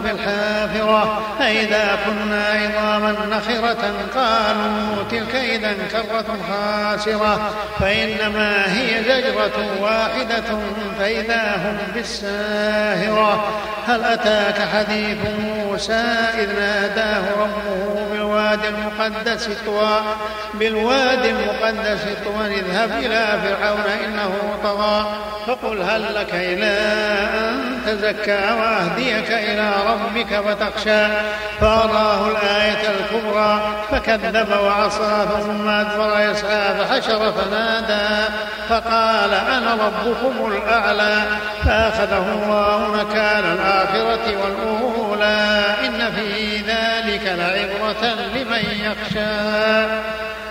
في الحافرة. أئذا كنا عظاما نخرة قالوا تلك إذا كرة خاسرة. فإنما هي زجرة واحدة فإذا هم بالساهرة. هل أتاك حديث موسى إذ ناداه ربه بالواد المقدس طوى بالواد المقدس طوى اذهب إلى فرعون إنه طغى. فقل هل لك إلى أن تزكى وأهديك إلى ربك فتخشى. فأراه الآية الكبرى فكذب وعصى ثم أدبر يسعى فحشر فنادى. فقال أنا ربكم الأعلى. فأخذه الله نكال الآخرة والأولى. إن في ذلك لعبرة لمن يخشى.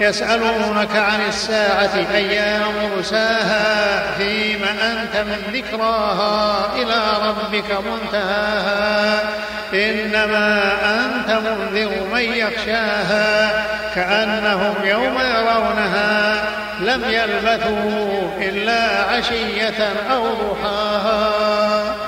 يسألونك عن الساعة أيام مرساها فيم أنت من ذكراها إلى ربك منتهاها إنما أنت منذر من يخشاها كأنهم يوم يرونها لم يلبثوا إلا عشية أو ضحاها